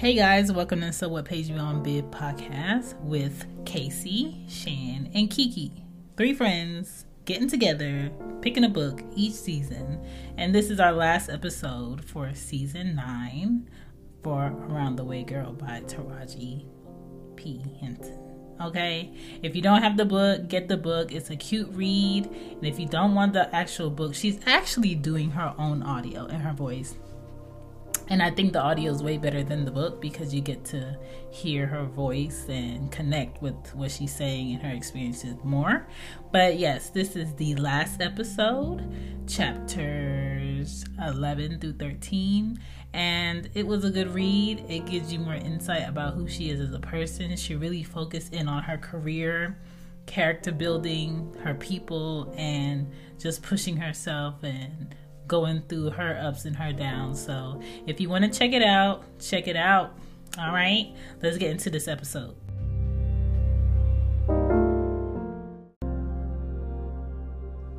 Hey guys, welcome to So What Page You on Bid podcast with Casey, Shan, and Kiki. Three friends getting together, picking a book each season. And this is our last episode for season nine for Around the Way Girl by Taraji P. Henson. Okay, if you don't have the book, get the book. It's a cute read. And if you don't want the actual book, she's actually doing her own audio in her voice and I think the audio is way better than the book because you get to hear her voice and connect with what she's saying and her experiences more. But yes, this is the last episode, chapters 11 through 13. And it was a good read. It gives you more insight about who she is as a person. She really focused in on her career, character building, her people, and just pushing herself and going through her ups and her downs. So if you want to check it out, check it out. All right, let's get into this episode.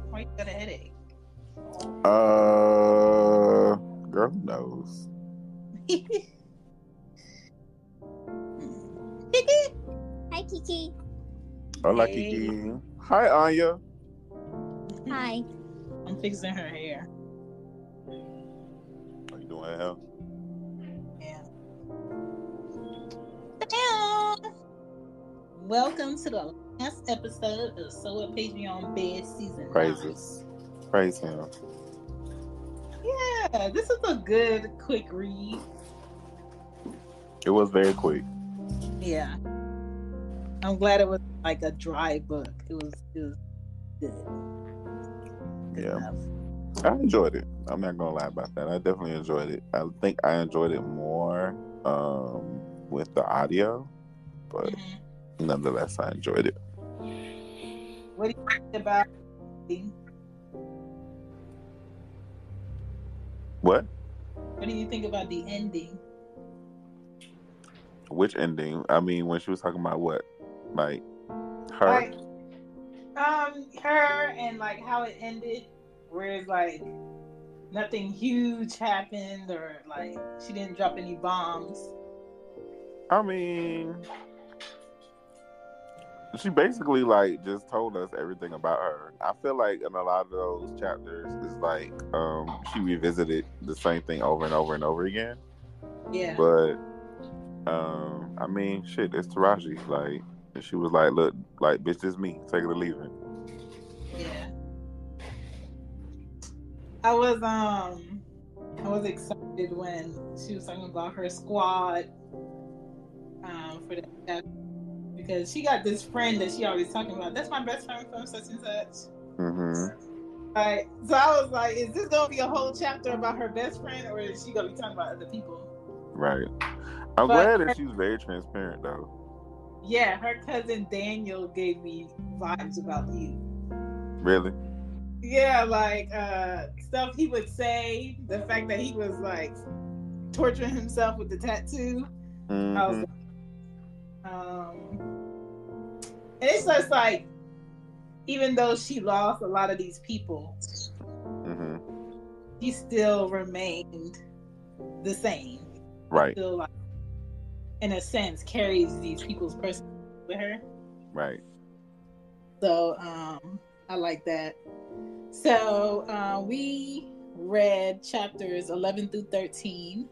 Why you got a headache? Uh, girl knows. Hi, Kiki. Hola, Hey. Kiki. Hi, Anya. Hi. I'm fixing her hair. Doing, Yeah. Welcome to the last episode of So What Page Me on Bed season. nine. Praises. Praise him. Yeah, this is a good quick read. It was very quick. Yeah. I'm glad it was like a dry book. It was it was good. Good Yeah. enough. I enjoyed it. I'm not gonna lie about that. I definitely enjoyed it. I think I enjoyed it more um, with the audio, but Mhm. nonetheless, I enjoyed it. What do you think about What? what do you think about the ending? Which ending? I mean, when she was talking about what, like her. Like um her and like how it ended, where it's like nothing huge happened or like she didn't drop any bombs. I mean, she basically like just told us everything about her. I feel like in a lot of those chapters, it's like um, she revisited the same thing over and over and over again. Yeah. But um, I mean, shit, it's Taraji. Like, she was like, "Look, like, bitch, this me. Take it or leave it." I was um I was excited when she was talking about her squad um for that because she got this friend that she always talking about. That's my best friend from such and such. Mm-hmm. Right. So I was like, is this gonna be a whole chapter about her best friend or is she gonna be talking about other people? Right. I'm But- glad that she's very transparent, though. Yeah, her cousin Daniel gave me vibes about you. Really. Yeah, like uh stuff he would say, the fact that he was like torturing himself with the tattoo. I was Mhm. like, um and it's just like even though she lost a lot of these people, Mhm. she still remained the same. Right. Still like in a sense carries these people's person with her. Right. So um, I like that. So uh, we read chapters 11 through 13.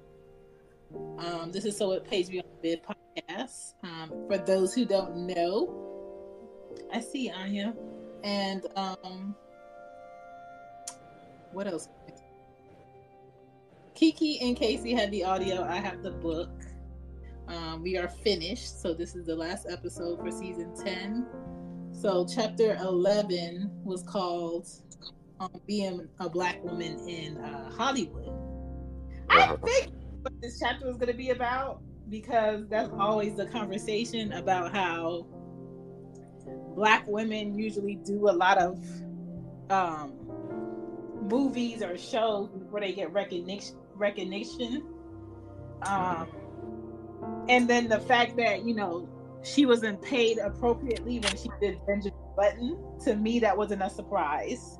Um, this is so it pays me on bid podcast. Um, for those who don't know, I see Anya. And um, what else? Kiki and Casey had the audio. I have the book. Um, we are finished. So this is the last episode for season 10. So chapter 11 was called um, Being a Black Woman in uh, Hollywood. I Uh-huh. think what this chapter was going to be about because that's always the conversation about how black women usually do a lot of um, movies or shows before they get recognition. Recognition, um, and then the fact that you know she wasn't paid appropriately when she did Benjamin Button. To me, that wasn't a surprise,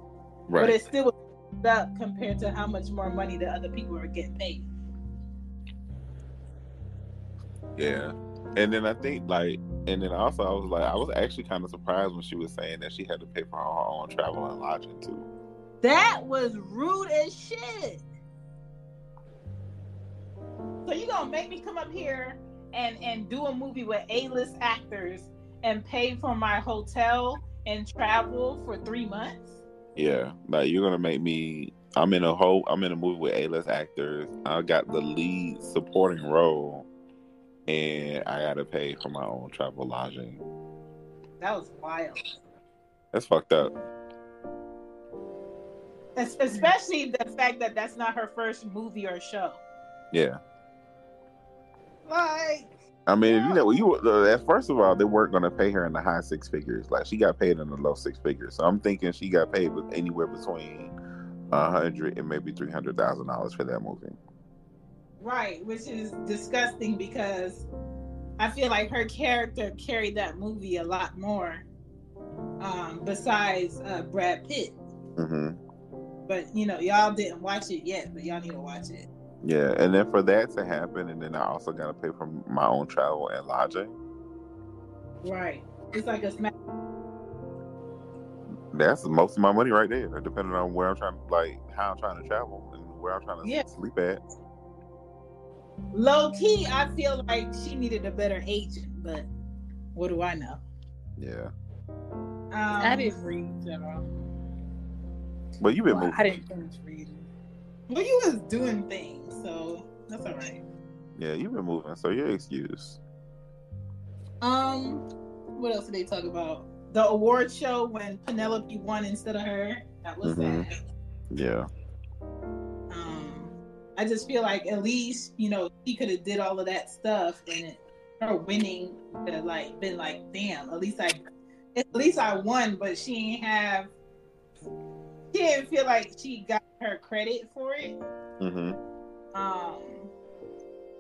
but it still was up compared to how much more money the other people are getting paid. Yeah. And then I think like and then also I was like I was actually kind of surprised when she was saying that she had to pay for her own travel and lodging too. That was rude as shit. So you gonna make me come up here and and do a movie with A-list actors and pay for my hotel and travel for three months? Yeah, like you're gonna make me. I'm in a whole. I'm in a movie with A-list actors. I got the lead supporting role, and I gotta pay for my own travel lodging. That was wild. That's fucked up. Especially the fact that that's not her first movie or show. Yeah. Like, I mean, if you know, you uh, first of all, they weren't going to pay her in the high six figures. Like she got paid in the low six figures. So I'm thinking she got paid with anywhere between a hundred and maybe three hundred thousand dollars for that movie. right, which is disgusting because I feel like her character carried that movie a lot more. Um, besides uh, Brad Pitt, hmm but you know, y'all didn't watch it yet, but y'all need to watch it. Yeah, and then for that to happen, and then I also got to pay for my own travel and lodging. Right. It's like a smack. That's most of my money right there. Depending on where I'm trying, like how I'm trying to travel and where I'm trying to Yeah. sleep at. Low key, I feel like she needed a better agent, but what do I know? Yeah, Um, I didn't read General. but you've been Well, moving. I didn't finish reading. Well, you was doing things, so that's all right. Yeah, you've been moving, so you're excused. Um, what else did they talk about? The award show when Penelope won instead of her. That was Mhm. sad. Yeah, Um, I just feel like at least you know she could have did all of that stuff, and it, her winning could have like been like, damn. At least I, at least I won, but she ain't have. She didn't feel like she got her credit for it. hmm Um,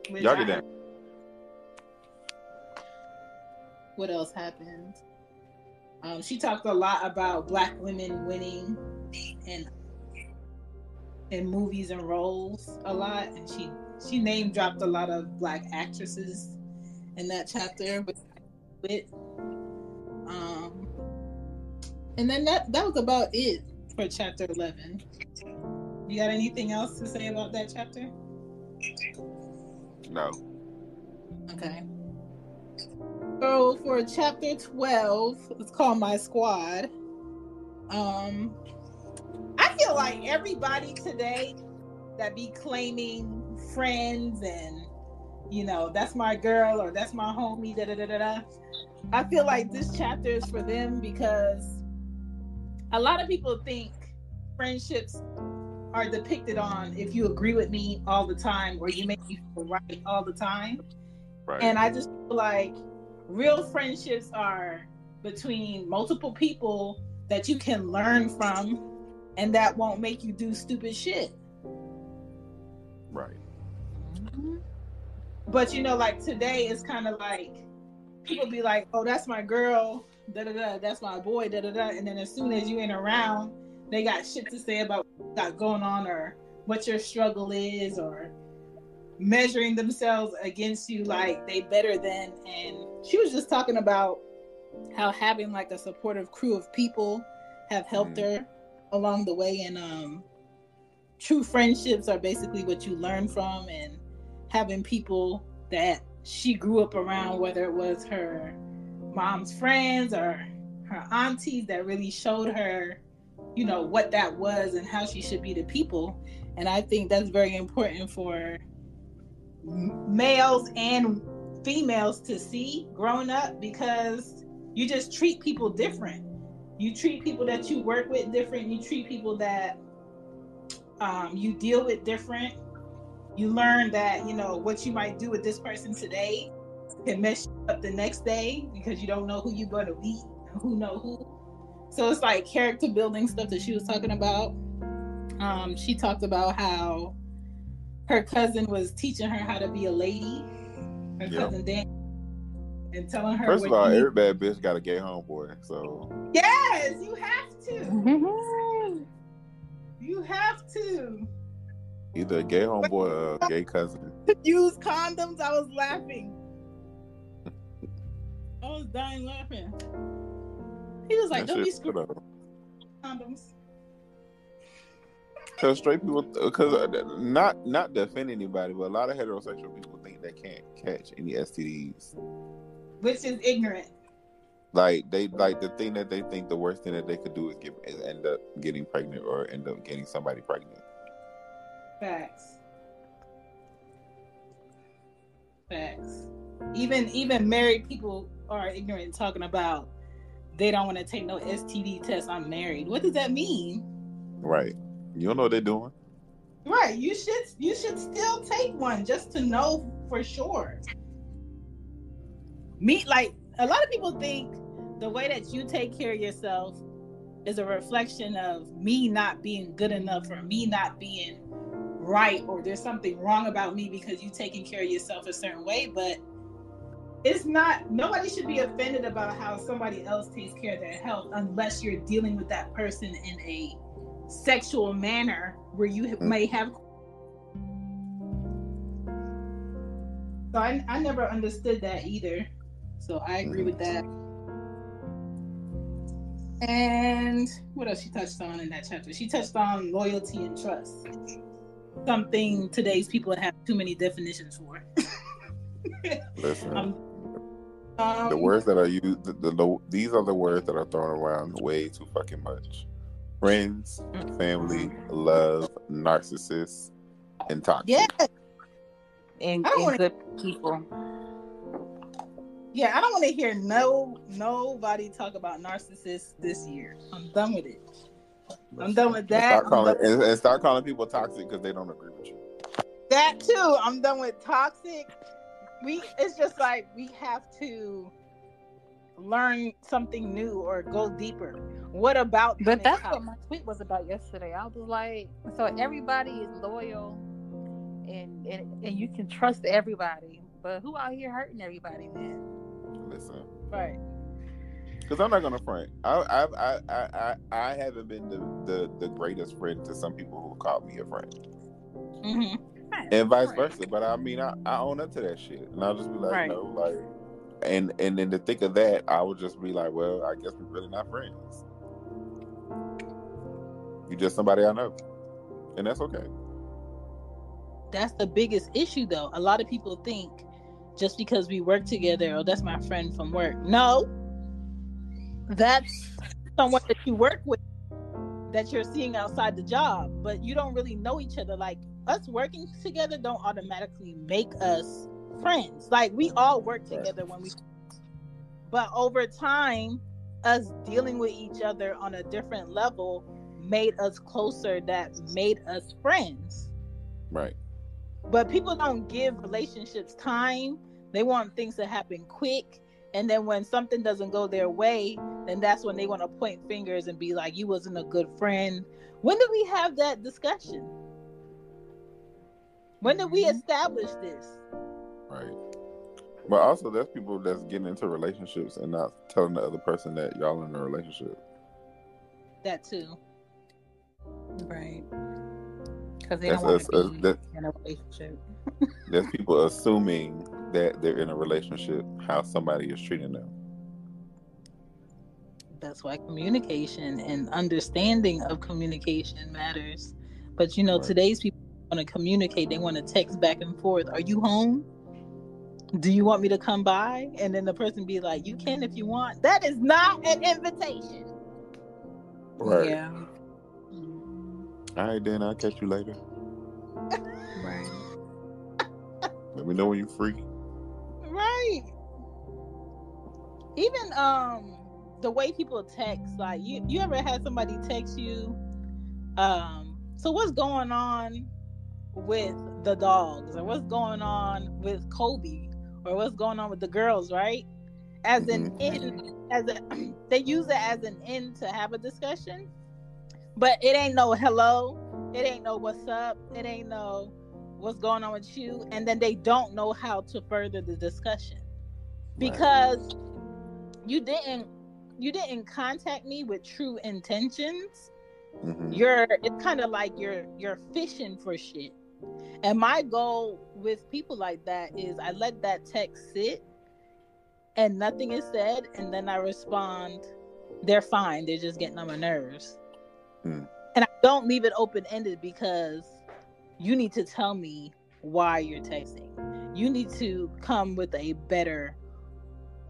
y'all get that. what else happened? Um, she talked a lot about black women winning and in movies and roles a lot, and she she name dropped a lot of black actresses in that chapter. With, with um, and then that that was about it for chapter eleven. You got anything else to say about that chapter? No. Okay. So for chapter 12, it's called My Squad. Um I feel like everybody today that be claiming friends and you know, that's my girl or that's my homie, da da da da da. I feel like this chapter is for them because a lot of people think friendships are depicted on if you agree with me all the time or you make me feel right all the time. Right. And I just feel like real friendships are between multiple people that you can learn from and that won't make you do stupid shit. right. Mm-hmm. But you know, like today is kind of like people be like, oh, that's my girl, da da da, that's my boy, da da da. And then as soon as you ain't around, they got shit to say about what got going on or what your struggle is or measuring themselves against you like they better than. And she was just talking about how having like a supportive crew of people have helped Mhm. her along the way and um true friendships are basically what you learn from and having people that she grew up around, whether it was her mom's friends or her aunties that really showed her, you know, what that was and how she should be to people. And I think that's very important for males and females to see growing up because you just treat people different. You treat people that you work with different. You treat people that um, you deal with different you learn that you know what you might do with this person today can mess up the next day because you don't know who you're going to meet who know who so it's like character building stuff that she was talking about. Um, she talked about how her cousin was teaching her how to be a lady. Her Yeah. cousin dan and telling her First of all, you every bad bitch got a gay homeboy, so. Yes you have to. You have to. Either a gay homeboy or a gay cousin. use condoms. I was laughing. I was dying laughing. He was like, That "Don't be screwed condoms." Cause straight people, because uh, not not defend anybody, but a lot of heterosexual people think they can't catch any STDs. Which is ignorant. Like they like the thing that they think the worst thing that they could do is get is end up getting pregnant or end up getting somebody pregnant. Facts. Facts. Even even married people are ignorant talking about they don't want to take no STD test. I'm married. What does that mean? Right? You don't know what they're doing. Right. You should you should still take one just to know for sure. Me like a lot of people think the way that you take care of yourself is a reflection of me not being good enough or me not being right or there's something wrong about me because you taking care of yourself a certain way but it's not nobody should be offended about how somebody else takes care of their health unless you're dealing with that person in a sexual manner where you may have. So I, I never understood that either. So i agree with that. And what else? She touched on in that chapter. She touched on loyalty and trust. Something today's people have too many definitions for. Listen, um, um, the words that are used, the, the, the these are the words that are thrown around way too fucking much. Friends, family, love, narcissists, and toxic. yeah And, I don't and wanna- good people. Yeah, I don't want to hear no nobody talk about narcissists this year. I'm done with it. I'm done with And that. start calling and, and start calling people toxic because they don't agree with you. that too. I'm done with toxic. We it's just like we have to learn something new or go deeper. What about But that's toxic? what my tweet was about yesterday. I was like, so everybody is loyal and, and and you can trust everybody. But who out here hurting everybody, man? Listen, right. because I'm not gonna front. I I I I, I, I haven't been the, the the greatest friend to some people who called me a friend, mm-hmm. Hmm and vice versa. But I mean, I, I own up to that shit, and I'll just be like, Right. no, like, and and in the thick of that, I would just be like, well, I guess we're really not friends. You're just somebody I know, and that's okay. That's the biggest issue though. A lot of people think just because we work together, oh that's my friend from work. No. That's someone that you work with that you're seeing outside the job, but you don't really know each other. Like us working together don't automatically make us friends. Like we all work together when we but over time us dealing with each other on a different level made us closer that made us friends. Right. but people don't give relationships time. They want things to happen quick. And then when something doesn't go their way then that's when they want to point fingers and be like you wasn't a good friend. When did we have that discussion when did we establish this Right. But also, there's people that's getting into relationships and not telling the other person that y'all in a relationship. that too Right. Because they That's don't want to us- be that- in a relationship. There's people assuming that they're in a relationship how somebody is treating them. that's why communication and understanding of communication matters but you know Right. today's people want to communicate they want to text back and forth are you home do you want me to come by and then the person be like you can if you want that is not an invitation Right. Yeah. All right, then I'll catch you later. Right. Let me know when you're free. right even um the way people text like you you ever had somebody text you um so what's going on with the dogs or what's going on with kobe or what's going on with the girls right? As an end, as a they use it as an end to have a discussion but it ain't no hello it ain't no what's up it ain't no what's going on with you and then they don't know how to further the discussion. Because you didn't you didn't contact me with true intentions. Mhm. you're it's kind of like you're you're fishing for shit and my goal with people like that is i let that text sit and nothing is said, and then I respond, they're fine. They're just getting on my nerves. Hmm. And I don't leave it open ended because you need to tell me why you're texting. You need to come with a better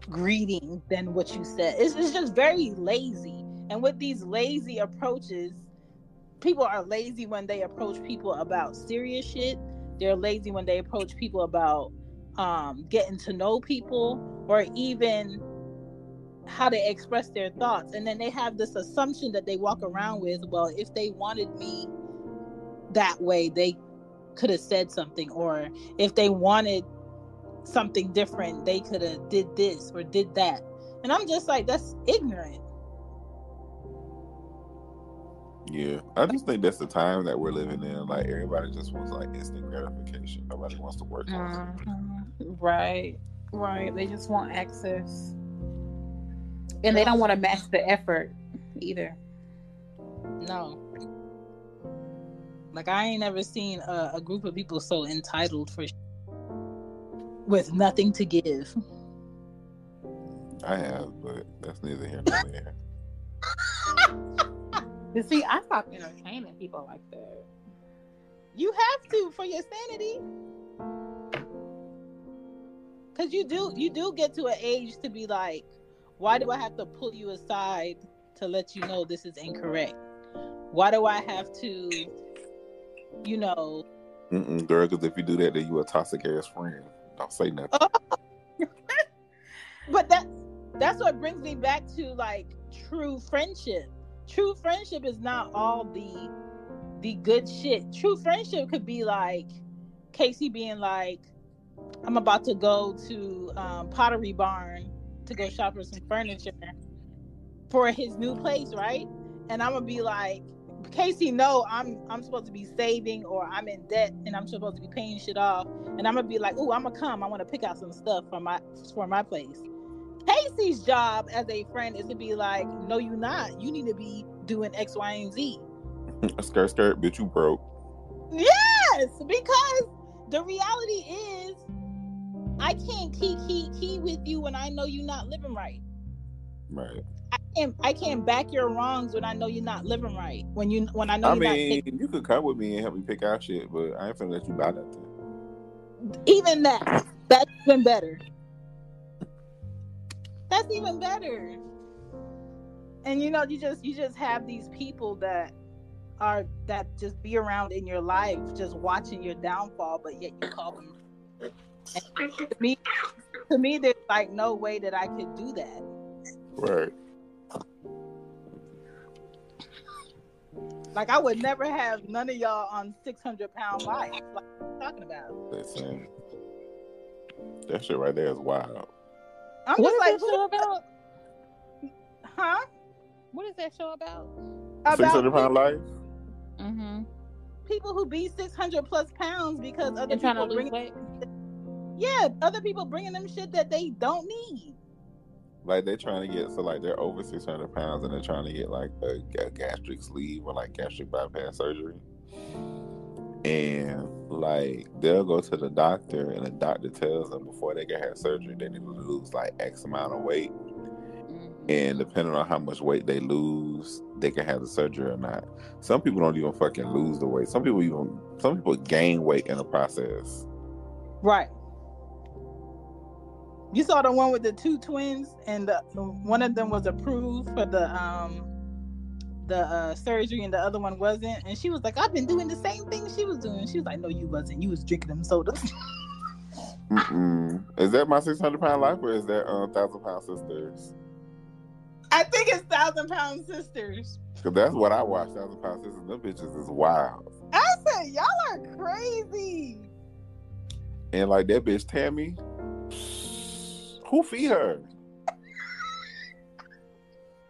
greeting than what you said. It's, it's just very lazy. And with these lazy approaches, people are lazy when they approach people about serious shit. They're lazy when they approach people about um, getting to know people or even how they express their thoughts. And then they have this assumption that they walk around with well, if they wanted me that way, they could have said something. Or if they wanted something different, they could have did this or did that. And I'm just like, that's ignorant. Yeah, I just think that's the time that we're living in. Like everybody just wants like instant gratification. Nobody wants to work hard. Mhm. Right, right. They just want access, and they don't want to match the effort either. No. Like I ain't ever seen a, a group of people so entitled for sh- with nothing to give. I have, but that's neither here nor there. You see, I stopped entertaining people like that. You have to for your sanity. Cause you do you do get to an age to be like, why do I have to pull you aside to let you know this is incorrect? Why do I have to, you know, Mm-mm, girl, because if you do that, then you a toxic ass friend. Don't say nothing. Oh. but that's that's what brings me back to like true friendship true friendship is not all the the good shit. True friendship could be like casey being like i'm about to go to um, pottery barn to go shop for some furniture for his new place right? And i'm gonna be like casey no i'm i'm supposed to be saving or i'm in debt and i'm supposed to be paying shit off. And i'm gonna be like oh i'm gonna come. I want to pick out some stuff for my for my place Casey's job as a friend is to be like, no, you're not. You need to be doing X, Y, and Z. skirt, skirt, bitch, you broke. Yes, because the reality is, I can't key key key with you when I know you're not living right. Right. I can't I can't back your wrongs when I know you're not living right. When you when I know I you're mean, not taking, you could come with me and help me pick out shit, but I ain't finna let you buy nothing. even that. That's even better. That's even better. And you know, you just you just have these people that are that just be around in your life, just watching your downfall, but yet you call them. And to me, to me, there's like no way that I could do that. Right. Like I would never have none of y'all on six hundred pound life. Like what are you talking about? Listen, that shit right there is wild. I'm What just like, that show about? huh? What is that show about? Six hundred pound life. Mm-hmm. people who be 600 plus pounds because other And trying to people lose bring weight. yeah other people bringing them shit that they don't need Like they're trying to get so like they're over six hundred pounds and they're trying to get like a, a gastric sleeve or like gastric bypass surgery. And like they'll go to the doctor and the doctor tells them before they can have surgery they need to lose like X amount of weight. And depending on how much weight they lose, they can have the surgery or not. Some people don't even fucking lose the weight. Some people even some people gain weight in the process. right you saw the one with the two twins and the, the one of them was approved for the um the uh, surgery and the other one wasn't and she was like i've been doing the same thing she was doing she was like no you wasn't you was drinking them sodas. Is that my six hundred pound life or is that uh, thousand pound sisters? i think it's thousand pound sisters Cause that's what I watch. Thousand pound sisters. Them bitches is wild. i said y'all are crazy And like that bitch Tammy, who feed her?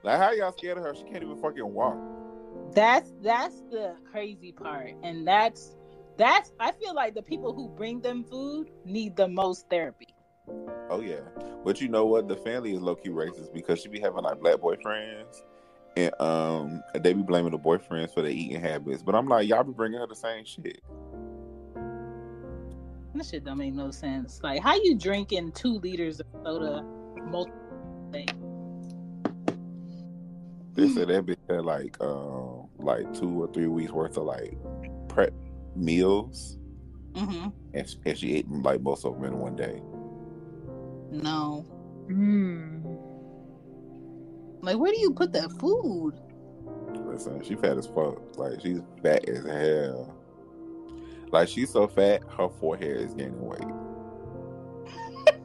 Like how y'all scared of her? She can't even fucking walk. that's that's the crazy part and that's that's i feel like the people who bring them food need the most therapy Oh yeah, but you know what? The family is low key racist because she be having like black boyfriends, and um, they be blaming the boyfriends for their eating habits. But I'm like, y'all be bringing her the same shit. That shit don't make no sense. Like, how you drinking two liters of soda multiple things. They said that bitch had like um like two or three weeks worth of like prep meals, Mm-hmm. and she, and she ate like most of them in one day. No. Mm. Like, where do you put that food? Listen, she fat as fuck. Like she's fat as hell. Like she's so fat, her forehead is gaining weight.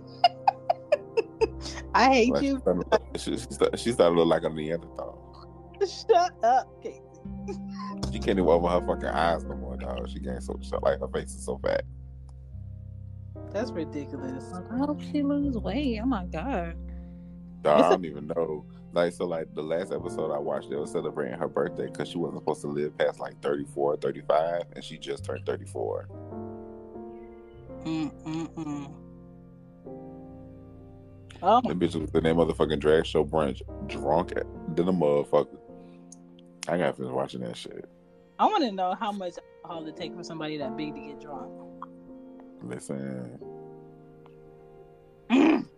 I hate Like, you. she, started, she, she started- she started to look like a Neanderthal. Shut up, Casey. She can't even open her fucking eyes no more, dog. She gained so shut like her face is so fat. That's ridiculous. I hope she lose weight. Oh my god. Dog, It's I a- don't even know. Like so, like the last episode I watched, they were celebrating her birthday because she wasn't supposed to live past like 34, 35, and she just turned thirty four. Mm-mm-mm. Oh, The bitch was in that motherfucking drag show brunch, drunk at than a motherfucker. I gotta finish watching that shit. I want to know how much alcohol it take for somebody that big to get drunk. Listen,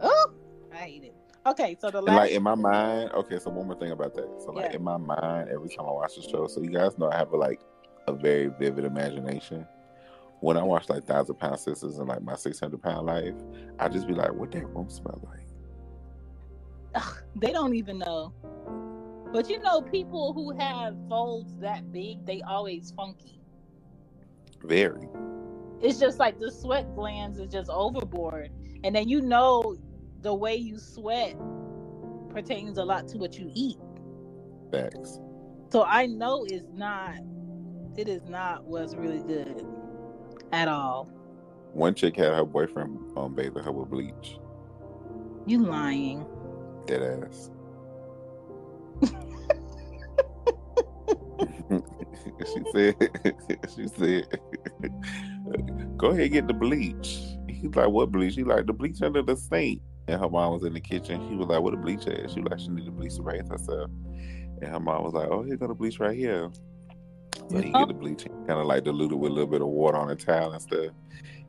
Oh, I hate it. Okay, so the last. like in my mind, okay. So one more thing about that. So like Yeah. in my mind, every time I watch the show, so you guys know I have a like a very vivid imagination. When I watch like Thousand Pound Sisters and like my Six Hundred Pound Life, I just be like, what that room smell like? Ugh, they don't even know. But you know, people who have folds that big, they always funky. Very. It's just like the sweat glands is just overboard, and then you know the way you sweat pertains a lot to what you eat. Facts. So I know it's not. It is not what's really good at all. One chick had her boyfriend um bathing her with bleach. You lying? Dead ass. she said, she said, go ahead get the bleach. He's like, what bleach? She like, the bleach under the sink. And her mom was in the kitchen. She was like, what the bleach at? She was like, she need to bleach to bathe herself. And her mom was like, oh, here go the bleach right here. So he get the bleach, kind of like diluted with a little bit of water on a towel and stuff.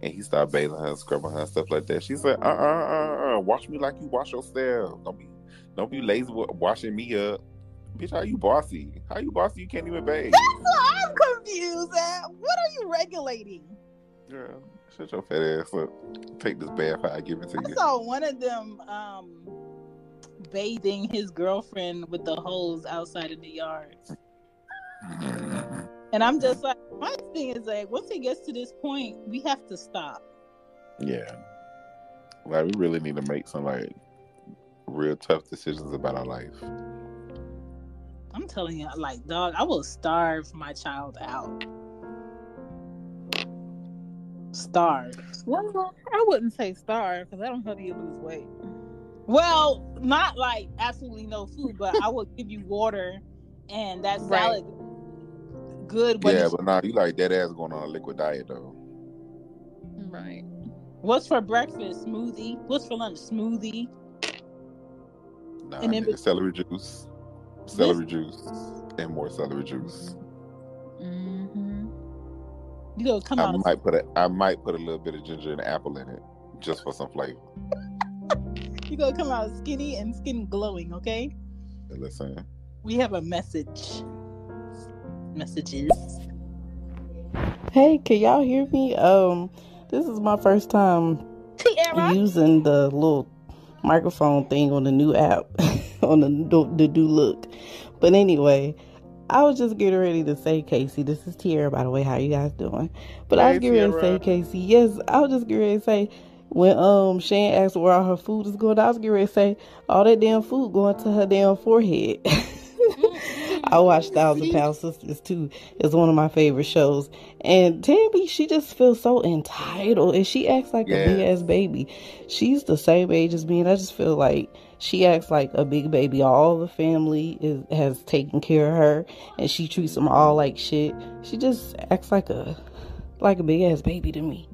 And he started bathing her, scrubbing her, and stuff like that. She said, uh, uh, uh, uh, wash me like you wash yourself. Don't be, don't be lazy with washing me up. Bitch, how you bossy? How you bossy? You can't even bathe. That's what I'm confused at. What are you regulating? Girl, shut your fat ass up. Take this bath I give it to I you. saw one of them um bathing his girlfriend with the hose outside in the yard. And I'm just like, my thing is like, once it gets to this point, we have to stop. Yeah. Like we really need to make some like real tough decisions about our life. I'm telling you, like, dog, I will starve my child out. Starve. Well, I wouldn't say starve because I don't help you lose weight. Well, not like absolutely no food, but I will give you water and that Right. salad. Good. Yeah, it's- but now you like dead ass going on a liquid diet though. Right. what's for breakfast? Smoothie. What's for lunch? Smoothie. Nah, And then nigga, celery juice, celery juice, and more celery juice. Mm-hmm. You go come I out. might put a I might put a little bit of ginger and apple in it just for some flavor. You gonna come out skinny and skin glowing. Okay. Listen, We have a message. Messages. Hey, can y'all hear me? Um, this is my first time Tiara. using the little microphone thing on the new app on the the do look. But anyway, I was just getting ready to say, Casey, this is Tiara, by the way. How you guys doing? But I was getting ready to say, Casey, yes, I was just getting ready to say. When um Shane asked where all her food is going, I was getting ready to say all that damn food going to her damn forehead. I watched Thousand Pound Sisters too. It's one of my favorite shows. And Tammy, she just feels so entitled and she acts like a big ass baby. She's the same age as me, and I just feel like she acts like a big baby. All the family is has taken care of her, and she treats them all like shit. She just acts like a like a big ass baby to me.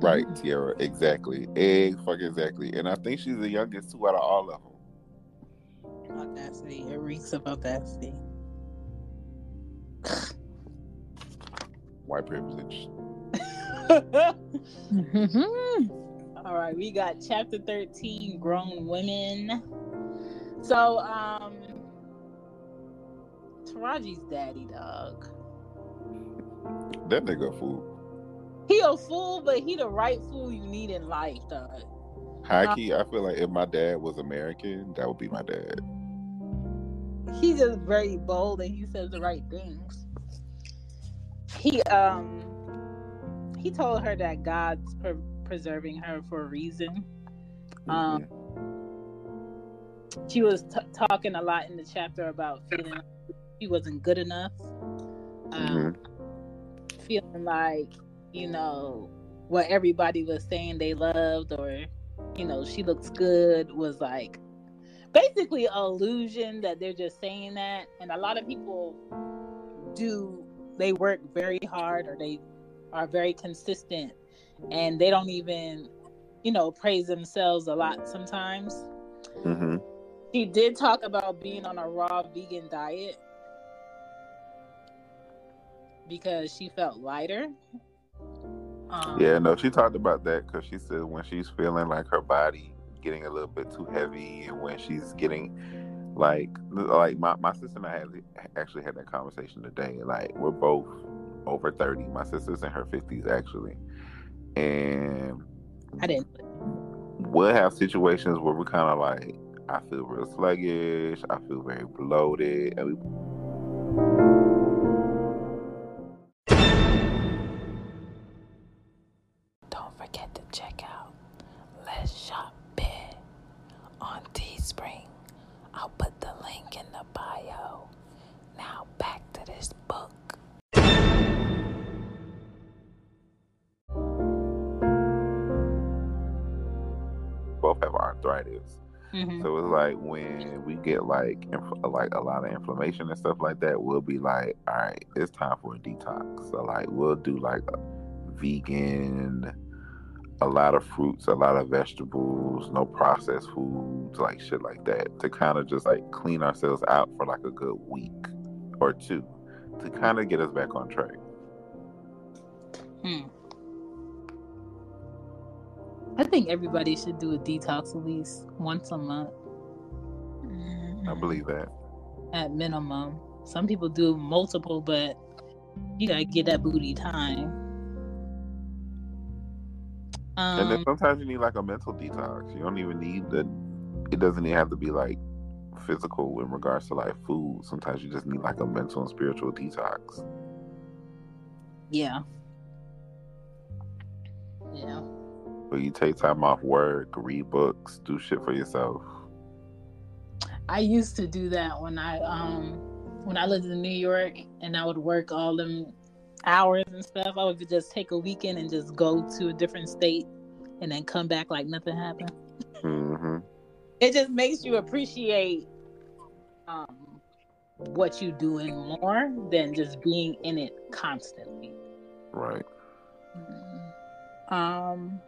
right, Tiara, exactly, egg, fuck exactly, and I think she's the youngest too out of all of them. Audacity. It reeks of audacity. White privilege. All All right, we got chapter 13, Grown Women. So, um, Taraji's daddy, dog. That nigga a fool. He a fool, but he the right fool you need in life, dog. High key, I feel like if my dad was American, that would be my dad. He's just very bold and he says the right things. He um he told her that God's pre- preserving her for a reason. Um, she was t- talking a lot in the chapter about feeling like she wasn't good enough. Um, Feeling like, you know, what everybody was saying they loved or, you know, she looks good was like basically an illusion that they're just saying that. And a lot of people do, they work very hard or they are very consistent and they don't even, you know, praise themselves a lot sometimes. hmm She did talk about being on a raw vegan diet because she felt lighter. Um, Yeah, no, she talked about that because she said when she's feeling like her body getting a little bit too heavy, and when she's getting like like my, my sister and I had actually had that conversation today. Like we're both over thirty. My sister's in her fifties actually, and I didn't. we'll have situations where we're kind of like, I feel real sluggish, I feel very bloated, and we Mhm. So it's like when we get like inf- like a lot of inflammation and stuff like that, we'll be like, all right, it's time for a detox. So like we'll do like a vegan, a lot of fruits, a lot of vegetables, no processed foods, like shit like that, to kind of just like clean ourselves out for like a good week or two, to kind of get us back on track. Hmm. I think everybody should do a detox at least once a month I believe that. at minimum. Some people do multiple, but you gotta get that booty time. And then Um, sometimes you need like a mental detox. You don't even need the. It doesn't even have to be like physical in regards to like food. Sometimes you just need like a mental and spiritual detox. yeah, yeah. Where you take time off work, read books, do shit for yourself. I used to do that when I um when I lived in New York and I would work all them hours and stuff. I would just take a weekend and just go to a different state and then come back like nothing happened. hmm It just makes you appreciate um what you doing more than just being in it constantly. Right. Um,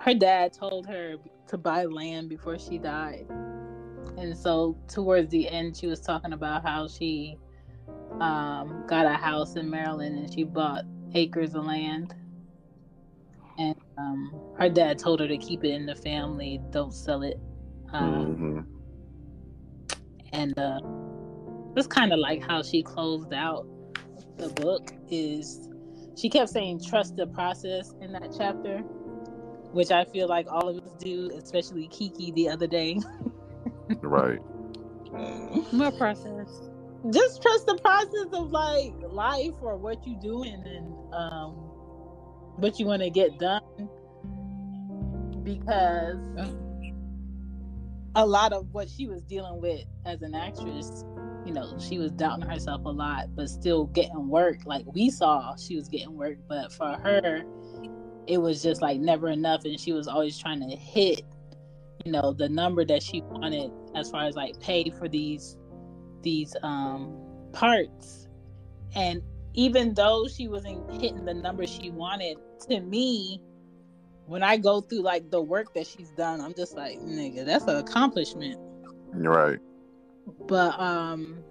her dad told her to buy land before she died, and so towards the end, she was talking about how she um, got a house in Maryland and she bought acres of land, and um, her dad told her to keep it in the family, don't sell it. Um, hmm and uh that's kind of like how she closed out the book is she kept saying trust the process in that chapter which i feel like all of us do especially kiki the other day Right. What process? just trust the process of like life or what you doing and um what you want to get done because a lot of what she was dealing with as an actress you know she was doubting herself a lot but still getting work like we saw she was getting work but for her it was just like never enough and she was always trying to hit you know the number that she wanted as far as like pay for these these um parts and even though she wasn't hitting the number she wanted to me when i go through like the work that she's done i'm just like nigga that's an accomplishment You're Right. but um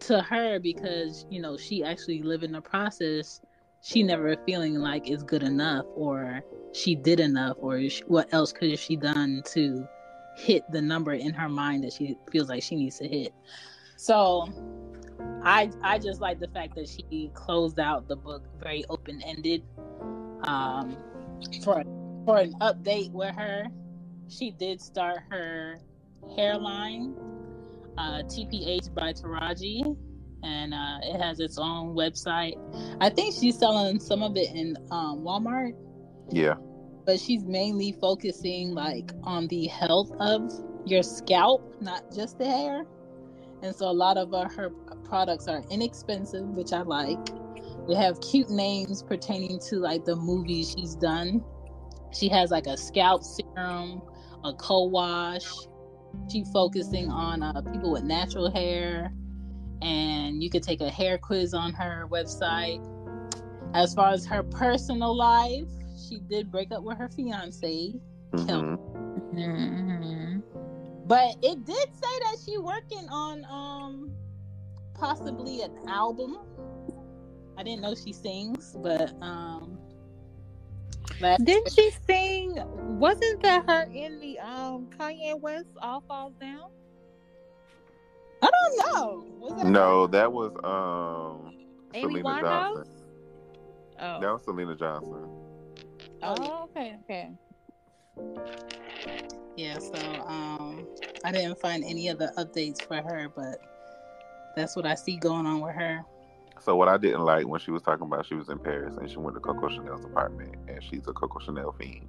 to her because you know she actually lived in the process she never feeling like it's good enough or she did enough or what else could she done to hit the number in her mind that she feels like she needs to hit. So I I just like the fact that she closed out the book very open ended. Um, for for an update with her, she did start her hairline, uh, TPH by Taraji, and uh, it has its own website. I think she's selling some of it in um, Walmart. Yeah. But she's mainly focusing like on the health of your scalp, not just the hair. And so a lot of uh, her products are inexpensive, which I like. They have cute names pertaining to like the movies she's done. She has like a scalp serum, a co-wash. She's focusing on uh, people with natural hair, and you could take a hair quiz on her website. As far as her personal life, she did break up with her fiance, Mhm. mm but it did say that she working on um possibly an album. I didn't know she sings, but um last- Didn't she sing? Wasn't that her in the um Kanye West All Falls Down? I don't know. Was that No, that was um Amy Syleena Winehouse. Johnson. Oh. That was Syleena Johnson. Oh. Oh, okay, okay. Yeah, so um I didn't find any other updates for her, but that's what I see going on with her. So what I didn't like when she was talking about she was in Paris and she went to Coco Chanel's apartment and she's a Coco Chanel fiend.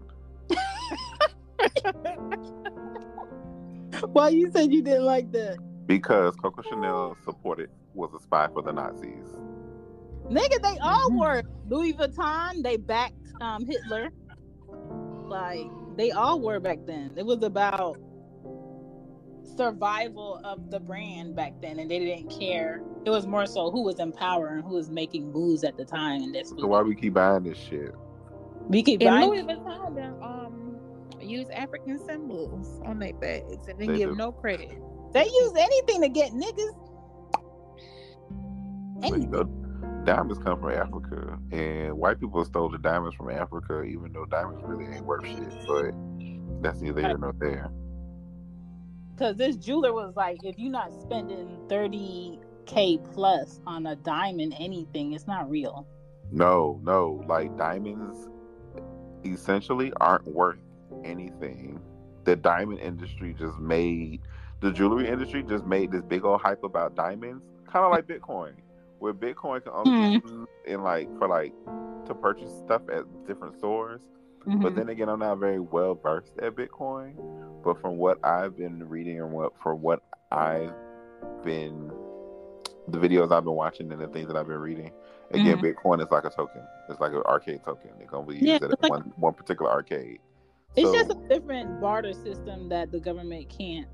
Why you said you didn't like that? Because Coco Chanel supported was a spy for the Nazis. Nigga, they all Mhm. were. Louis Vuitton, they backed um Hitler. Like they all were back then. It was about survival of the brand back then and they didn't care. It was more so who was in power and who was making moves at the time and that's So why we keep buying this shit? we keep And buying Louis Vuitton them, um use African symbols on their bags and then They give do. no credit. They use anything to get niggas. But, you Anything. know, diamonds come from Africa, and white people stole the diamonds from Africa, even though diamonds really ain't worth shit. But that's neither here nor there. Cause this jeweler was like, if you're not spending 30k plus on a diamond anything, it's not real. No, no, like diamonds essentially aren't worth anything. The diamond industry just made the jewelry industry just made this big old hype about diamonds, kind of like Bitcoin, where Bitcoin can only be in like for like to purchase stuff at different stores. Mm-hmm. But then again, I'm not very well versed at Bitcoin. But from what I've been reading and what for what I've been the videos I've been watching and the things that I've been reading, again, Bitcoin is like a token. It's like an arcade token. It's gonna be used Yeah, at like- one one particular arcade. It's So- just a different barter system that the government can't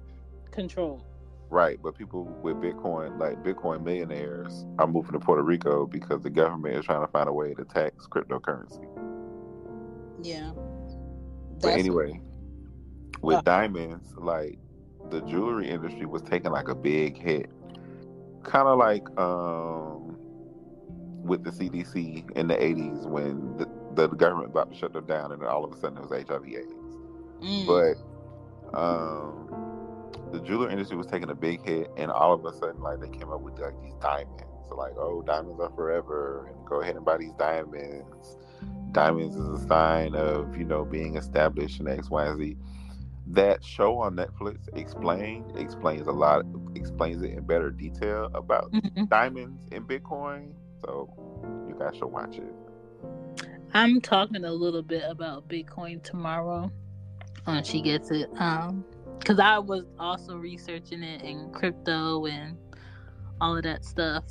control. Right, but people with Bitcoin, like Bitcoin millionaires, are moving to Puerto Rico because the government is trying to find a way to tax cryptocurrency. Yeah. But That's- anyway, with Uh. diamonds, like the jewelry industry was taking like a big hit, kind of like um with the CDC in the '80s when the, the government about to shut them down, and then all of a sudden it was HIV/AIDS. Mm. But um, the jewelry industry was taking a big hit, and all of a sudden, like they came up with like these diamonds. So like, oh, diamonds are forever, and go ahead and buy these diamonds. Diamonds is a sign of you know being established in X, Y, and Z. That show on Netflix explained explains a lot, explains it in better detail about Mhm. diamonds and Bitcoin. So you guys should watch it. I'm talking a little bit about Bitcoin tomorrow when she gets it. Um, because I was also researching it in crypto and all of that stuff.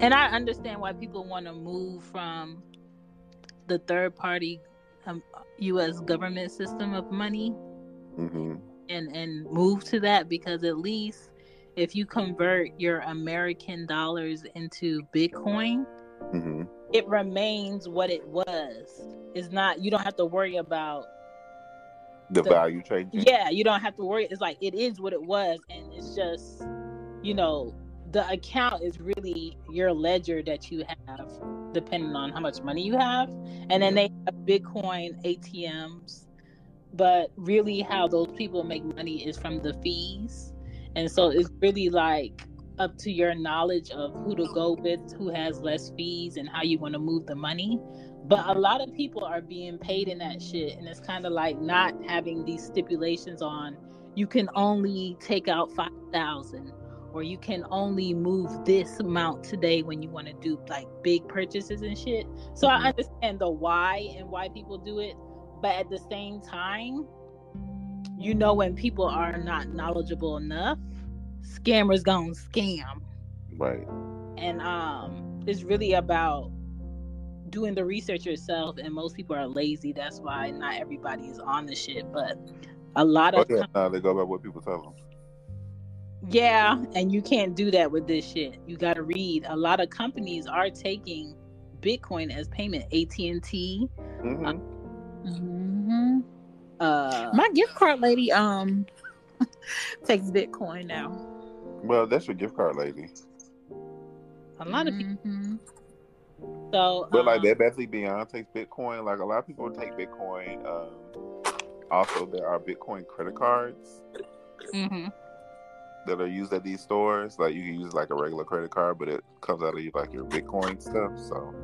And I understand why people want to move from the third party um, U.S. government system of money hmm and and move to that because at least if you convert your American dollars into Bitcoin, hmm it remains what it was. It's not you don't have to worry about The The- value changing. yeah, you don't have to worry. It's like it is what it was and it's just you know, the account is really your ledger that you have. Depending on how much money you have. And then they have Bitcoin ATMs. But really, how those people make money is from the fees. And so it's really like up to your knowledge of who to go with, who has less fees, and how you want to move the money. But a lot of people are being paid in that shit, and it's kind of like not having these stipulations on you can only take out five thousand or you can only move this amount today when you want to do like big purchases and shit. So mm-hmm. I understand the why and why people do it, but at the same time, you know when people are not knowledgeable enough, scammers gonna scam. Right. And um it's really about doing the research yourself and most people are lazy. That's why not everybody is on the shit, but a lot of oh, yeah, com- they go by what people tell them. Yeah, and you can't do that with this shit. You got to read. A lot of companies are taking Bitcoin as payment. AT and T. Mm-hmm. Uh, mm-hmm. Uh, My gift card lady um takes Bitcoin now. Well, that's your gift card lady. A lot of people. Mm-hmm. So, but um, like that, basically Beyond takes Bitcoin. Like a lot of people take Bitcoin. Um, also, there are Bitcoin credit cards. Mm-hmm that are used at these stores. Like you can use like a regular credit card, but it comes out of you like your Bitcoin stuff. So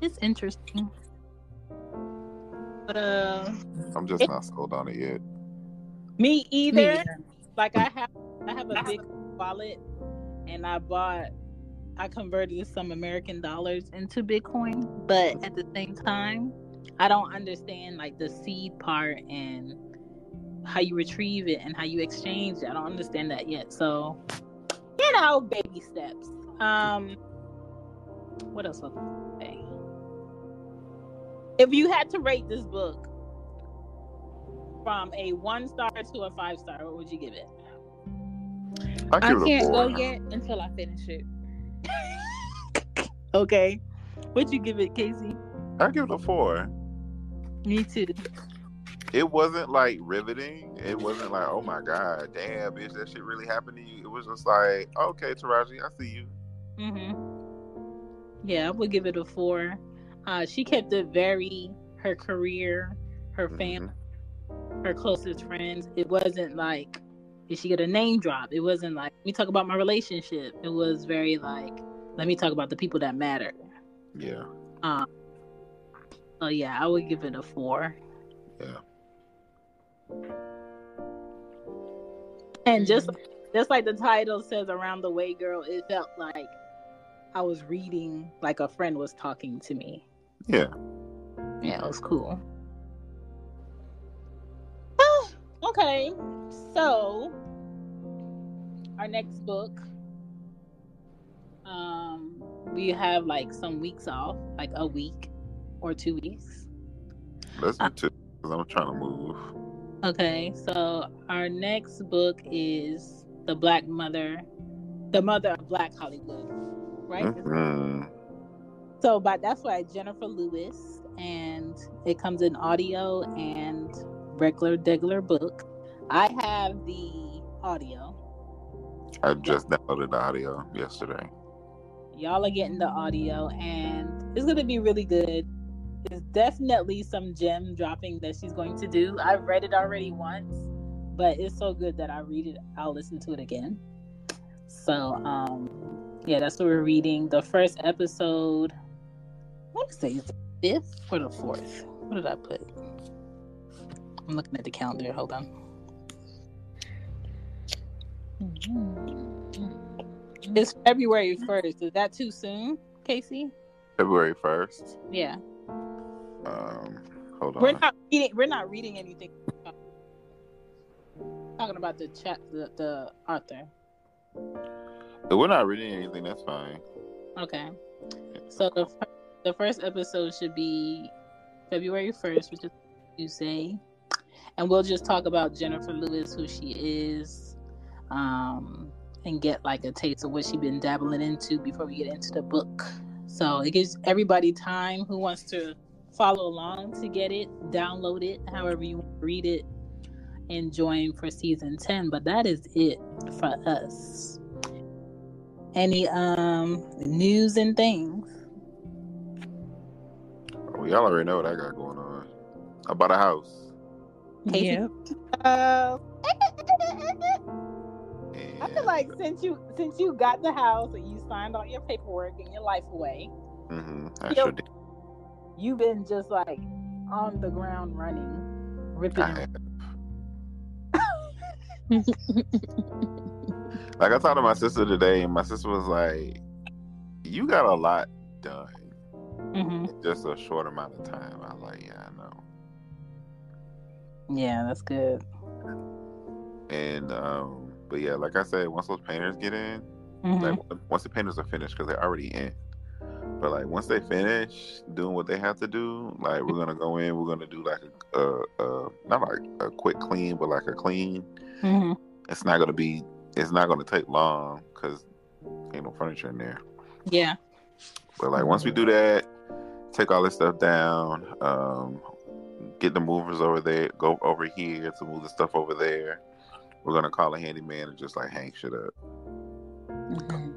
it's interesting. But uh, I'm just it, not sold on it yet. Me either. Like I have, I have a big wallet, and I bought, I converted some American dollars into Bitcoin, but at the same time, I don't understand like the seed part and how you retrieve it and how you exchange it. I don't understand that yet. So, you know, baby steps. Um, what else was I say? If you had to rate this book from a one star to a five star, what would you give it? I, I can't go yet until I finish it. okay. What'd you give it, Casey? I give it a four. Me too it wasn't like riveting. It wasn't like, oh my god, damn, bitch, that shit really happened to you. It was just like, okay, Taraji, I see you. Mm-hmm. Yeah, I would give it a four. Uh, she kept it very her career, her family, mm-hmm. her closest friends. It wasn't like did she get a name drop? It wasn't like let me talk about my relationship. It was very like let me talk about the people that matter. Yeah. Um. So yeah, I would give it a four. Yeah. And just just like the title says around the way girl, it felt like I was reading like a friend was talking to me. Yeah. Yeah, it was cool. Okay. So our next book um we have like some weeks off, like a week or two weeks. Let's do uh, two because I'm trying to move. Okay, so our next book is The Black Mother, The Mother of Black Hollywood, right? Mm-hmm. So, but that's why Jenifer Lewis, and it comes in audio and regular, regular book. I have the audio. I just downloaded the audio yesterday. Y'all are getting the audio, and it's gonna be really good there's definitely some gem dropping that she's going to do. I've read it already once, but it's so good that I read it. I'll listen to it again. So, um, yeah, that's what we're reading. The first episode, I want to say it's the fifth or the fourth. What did I put? I'm looking at the calendar. Hold on. It's February 1st. Is that too soon, Casey? February 1st? Yeah. Um, hold on. We're not reading. We're not reading anything. Talking about the chat, the, the author. If we're not reading anything, that's fine. Okay. So the the first episode should be February first, which is Tuesday, and we'll just talk about Jenifer Lewis, who she is, um, and get like a taste of what she's been dabbling into before we get into the book. So it gives everybody time who wants to follow along to get it, download it, however you read it, and join for season 10. But that is it for us. Any um news and things? Well, y'all already know what I got going on. I bought a house. Casey? Yeah. Uh, I feel like since you since you got the house and you signed all your paperwork and your life away, hmm I Yep. sure did. you've been just like on the ground running, ripping. I have. Like I talked to my sister today, and my sister was like, "You got a lot done Mhm. in just a short amount of time." I was like, "Yeah, I know." Yeah, that's good. And um, but yeah, like I said, once those painters get in, Mhm. like once the painters are finished, because they're already in. But like once they finish doing what they have to do, like we're gonna go in, we're gonna do like a, a, a not like a quick clean, but like a clean. Mhm. It's not gonna be, it's not gonna take long because ain't no furniture in there. Yeah. But like once we do that, take all this stuff down, um, get the movers over there, go over here to move the stuff over there. We're gonna call a handyman and just like hang shit up. Mhm.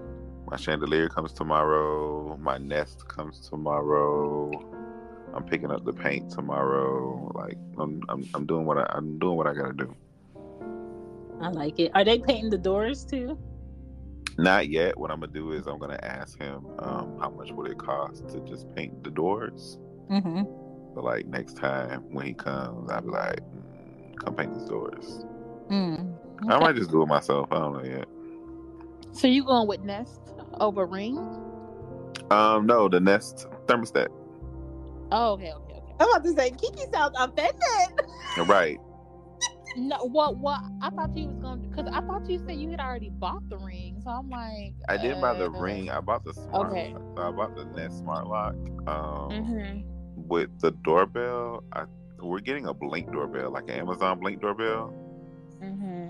My chandelier comes tomorrow. My nest comes tomorrow. I'm picking up the paint tomorrow. Like I'm, I'm, I'm doing what I, I'm doing what I gotta do. I like it. Are they painting the doors too? Not yet. What I'm gonna do is I'm gonna ask him um, how much would it cost to just paint the doors. Mm-hmm. But like next time when he comes, I'll be like, mm, come paint these doors. Mm. I might just do it myself. I don't know yet. So you going with Nest over Ring? Um, no, the Nest thermostat. Oh, okay, okay, okay. I'm about to say Kiki sounds offended. Right. No, what, what? I thought you was going to, because I thought you said you had already bought the ring. So I'm like, I did buy the uh, ring. I bought the smart. okay. I bought the Nest smart lock. Um, Mm-hmm. With the doorbell, I we're getting a blink doorbell, like an Amazon blink doorbell, Mm-hmm.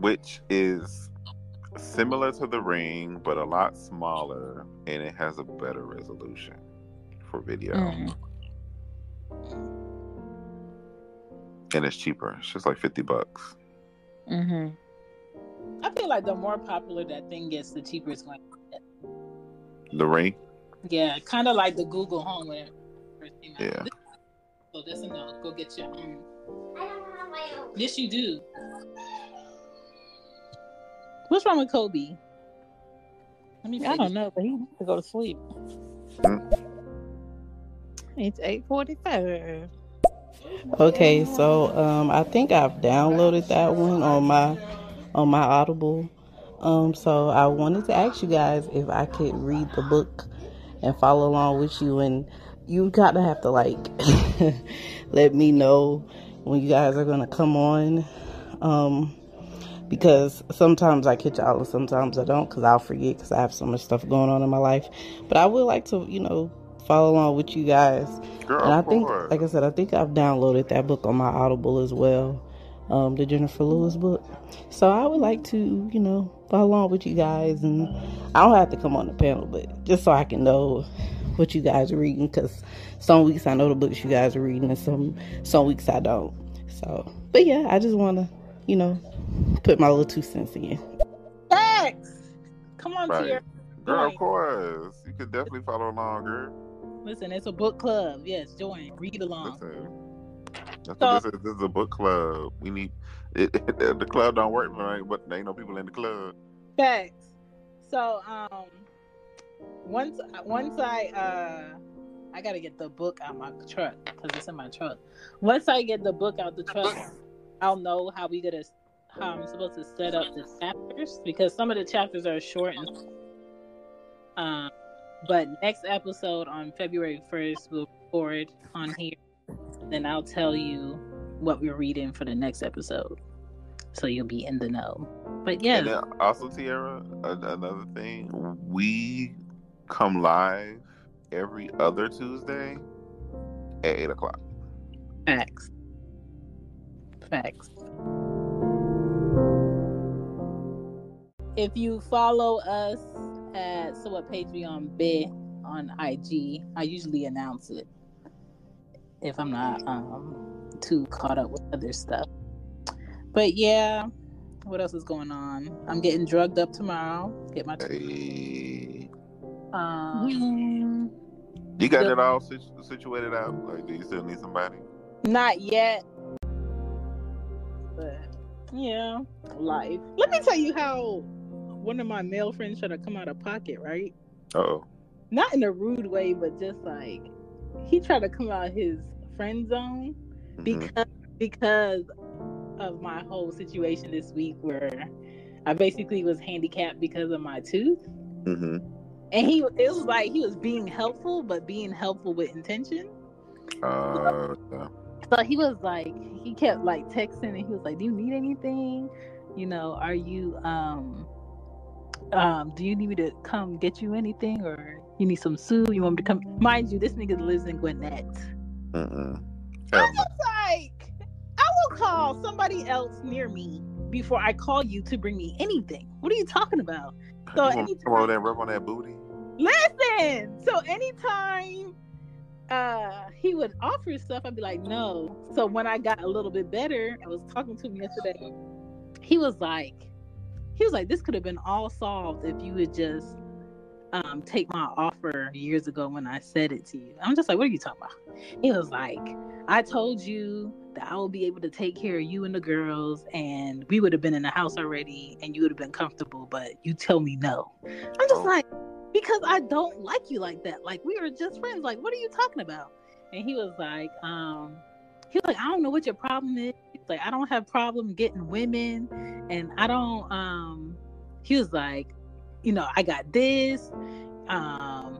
which is similar to the ring but a lot smaller, and it has a better resolution for video, Mm. and it's cheaper. It's just like fifty bucks. Mm-hmm. I feel like the more popular that thing gets, the cheaper it's going. to get. The ring, Yeah, kind of like the Google Home when it first came out. Yeah. So that's a no. Go get your own. I don't have my own. Yes, you do. What's wrong with Kobe? Let me. I don't know, but he needs to go to sleep. Mm. It's eight forty-five. Okay, so um, I think I've downloaded that one on my on my Audible. Um, so I wanted to ask you guys if I could read the book and follow along with you, and you gotta have to like let me know when you guys are gonna come on. Um, because sometimes I catch y'all and sometimes I don't because I'll forget because I have so much stuff going on in my life. But I would like to, you know, follow along with you guys. girl. And I think, course. like I said, I think I've downloaded that book on my Audible as well, um, the Jenifer Lewis book. So I would like to, you know, follow along with you guys, and I don't have to come on the panel, but just so I can know what you guys are reading, because some weeks I know the books you guys are reading, and some some weeks I don't. So, but yeah, I just want to, you know, put my little two cents in. Thanks. Come on, Right. Tier. girl, of course, you could definitely follow along, girl. Listen, it's a book club. Yes, join. Read along. Listen, that's So- this is. This is a book club. We need it, the club don't work right, but there ain't no people in the club. Thanks. So, um, once once I uh, I gotta get the book out of my truck because it's in my truck. Once I get the book out the truck, I'll know how we gonna how I'm supposed to set up the chapters because some of the chapters are short um. But next episode on February first, we'll record on here. Then I'll tell you what we're reading for the next episode, so you'll be in the know. But yeah, also, Tiara, a- another thing, we come live every other Tuesday at eight o'clock. Facts. Facts. If you follow us at So What Page We on Be on IG, I usually announce it if I'm not um too caught up with other stuff. But yeah, what else is going on? I'm getting drugged up tomorrow. Get my. Hey, Um, you got The- that all situ- situated out? Like, do you still need somebody? not yet, but yeah, life. Let me tell you how one of my male friends tried to come out of pocket. Right. Oh, not in a rude way, but just like he tried to come out his friend zone mhm. because because of my whole situation this week where I basically was handicapped because of my tooth. Mhm. And he it was like he was being helpful, but being helpful with intention. Uh, yeah. So he was like he kept like texting and he was like, Do you need anything? You know, are you um um, do you need me to come get you anything or you need some soup? You want me to come? Mind you, this nigga lives in Gwinnett. I'm no. just like, I will call somebody else near me before I call you to bring me anything. What are you talking about? So you anytime- come over there and rub on that booty? Listen. So anytime uh he would offer stuff, I'd be like, no. So when I got a little bit better, I was talking to him yesterday. He was like, he was like, this could have been all solved if you would just um take my offer years ago when I said it to you. I'm just like, what are you talking about? He was like, I told you that I will be able to take care of you and the girls, and we would have been in the house already, and you would have been comfortable. But you tell me no. I'm just Oh. like, because I don't like you like that. Like we were just friends. Like what are you talking about? And he was like, um, he was like, I don't know what your problem is. Like, I don't have problem getting women, and I don't. Um, he was like, you know, I got this. Um,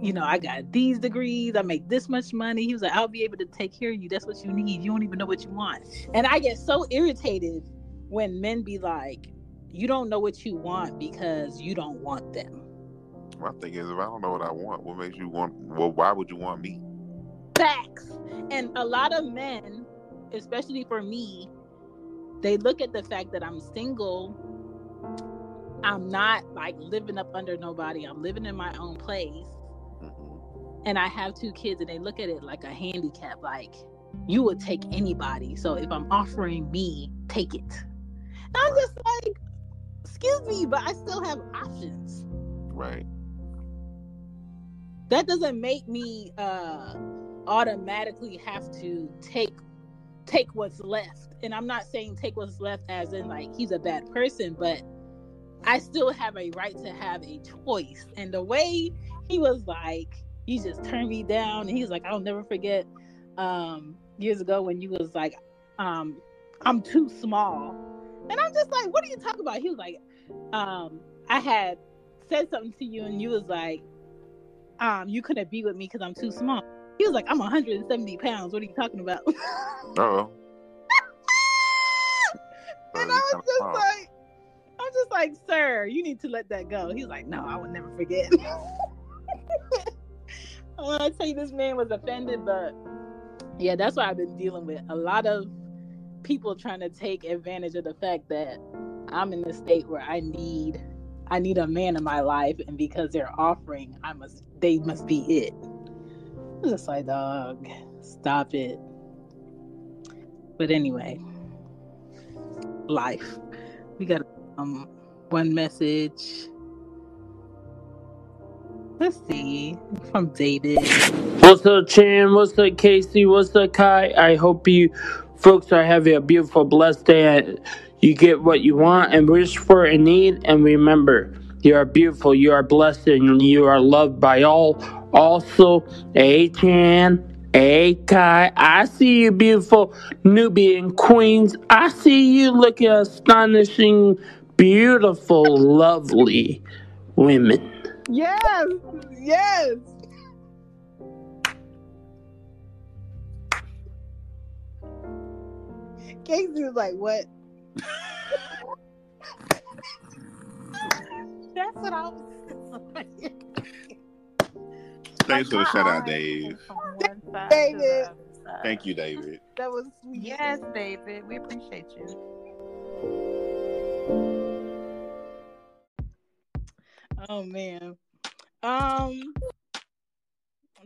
you know, I got these degrees. I make this much money. He was like, I'll be able to take care of you. That's what you need. You don't even know what you want. And I get so irritated when men be like, you don't know what you want because you don't want them. My thing is, if I don't know what I want, what makes you want? Well, why would you want me? Facts. And a lot of men, especially for me, they look at the fact that I'm single. I'm not like living up under nobody. I'm living in my own place. Mhm. And I have two kids, and they look at it like a handicap. Like, you would take anybody. So if I'm offering me, take it. And I'm just like, excuse me, but I still have options. Right. that doesn't make me uh automatically have to take take what's left and i'm not saying take what's left as in like he's a bad person but i still have a right to have a choice and the way he was like you just turned me down and he's like i'll never forget um years ago when you was like um i'm too small and i'm just like what are you talking about he was like um i had said something to you and you was like um, you couldn't be with me because I'm too small. He was like, I'm 170 pounds. What are you talking about? Oh. and I was just like, I'm just like, sir, you need to let that go. He's like, no, I will never forget. when oh, I tell you this man was offended, but yeah, that's what I've been dealing with. A lot of people trying to take advantage of the fact that I'm in the state where I need I need a man in my life, and because they're offering, I must they must be it. I'm just like, dog, stop it. But anyway, life. We got um one message. Let's see from David. What's up, Chan? What's up, Casey? What's up, Kai? I hope you folks are having a beautiful, blessed day. You get what you want and wish for and need. And remember, you are beautiful, you are blessed, and you are loved by all. Also, A Chan, A Kai, I see you, beautiful Nubian queens. I see you looking astonishing, beautiful, lovely women. Yes, yes. Casey was like, "What?" That's what I was. Thanks for the shout out, Dave. David. Thank you, David. That was sweet. Yes, David. We appreciate you. Oh man. Um.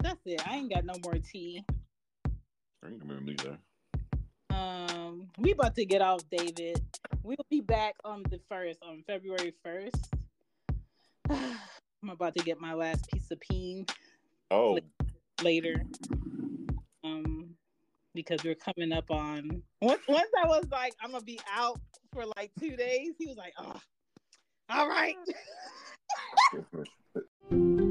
That's it. I ain't got no more tea. I ain't gonna either. Um, we about to get off, David. We'll be back on the first, on February first. I'm about to get my last piece of peen Oh, later. Um, because we're coming up on once. Once I was like, I'm gonna be out for like two days. He was like, oh, all right. Yeah.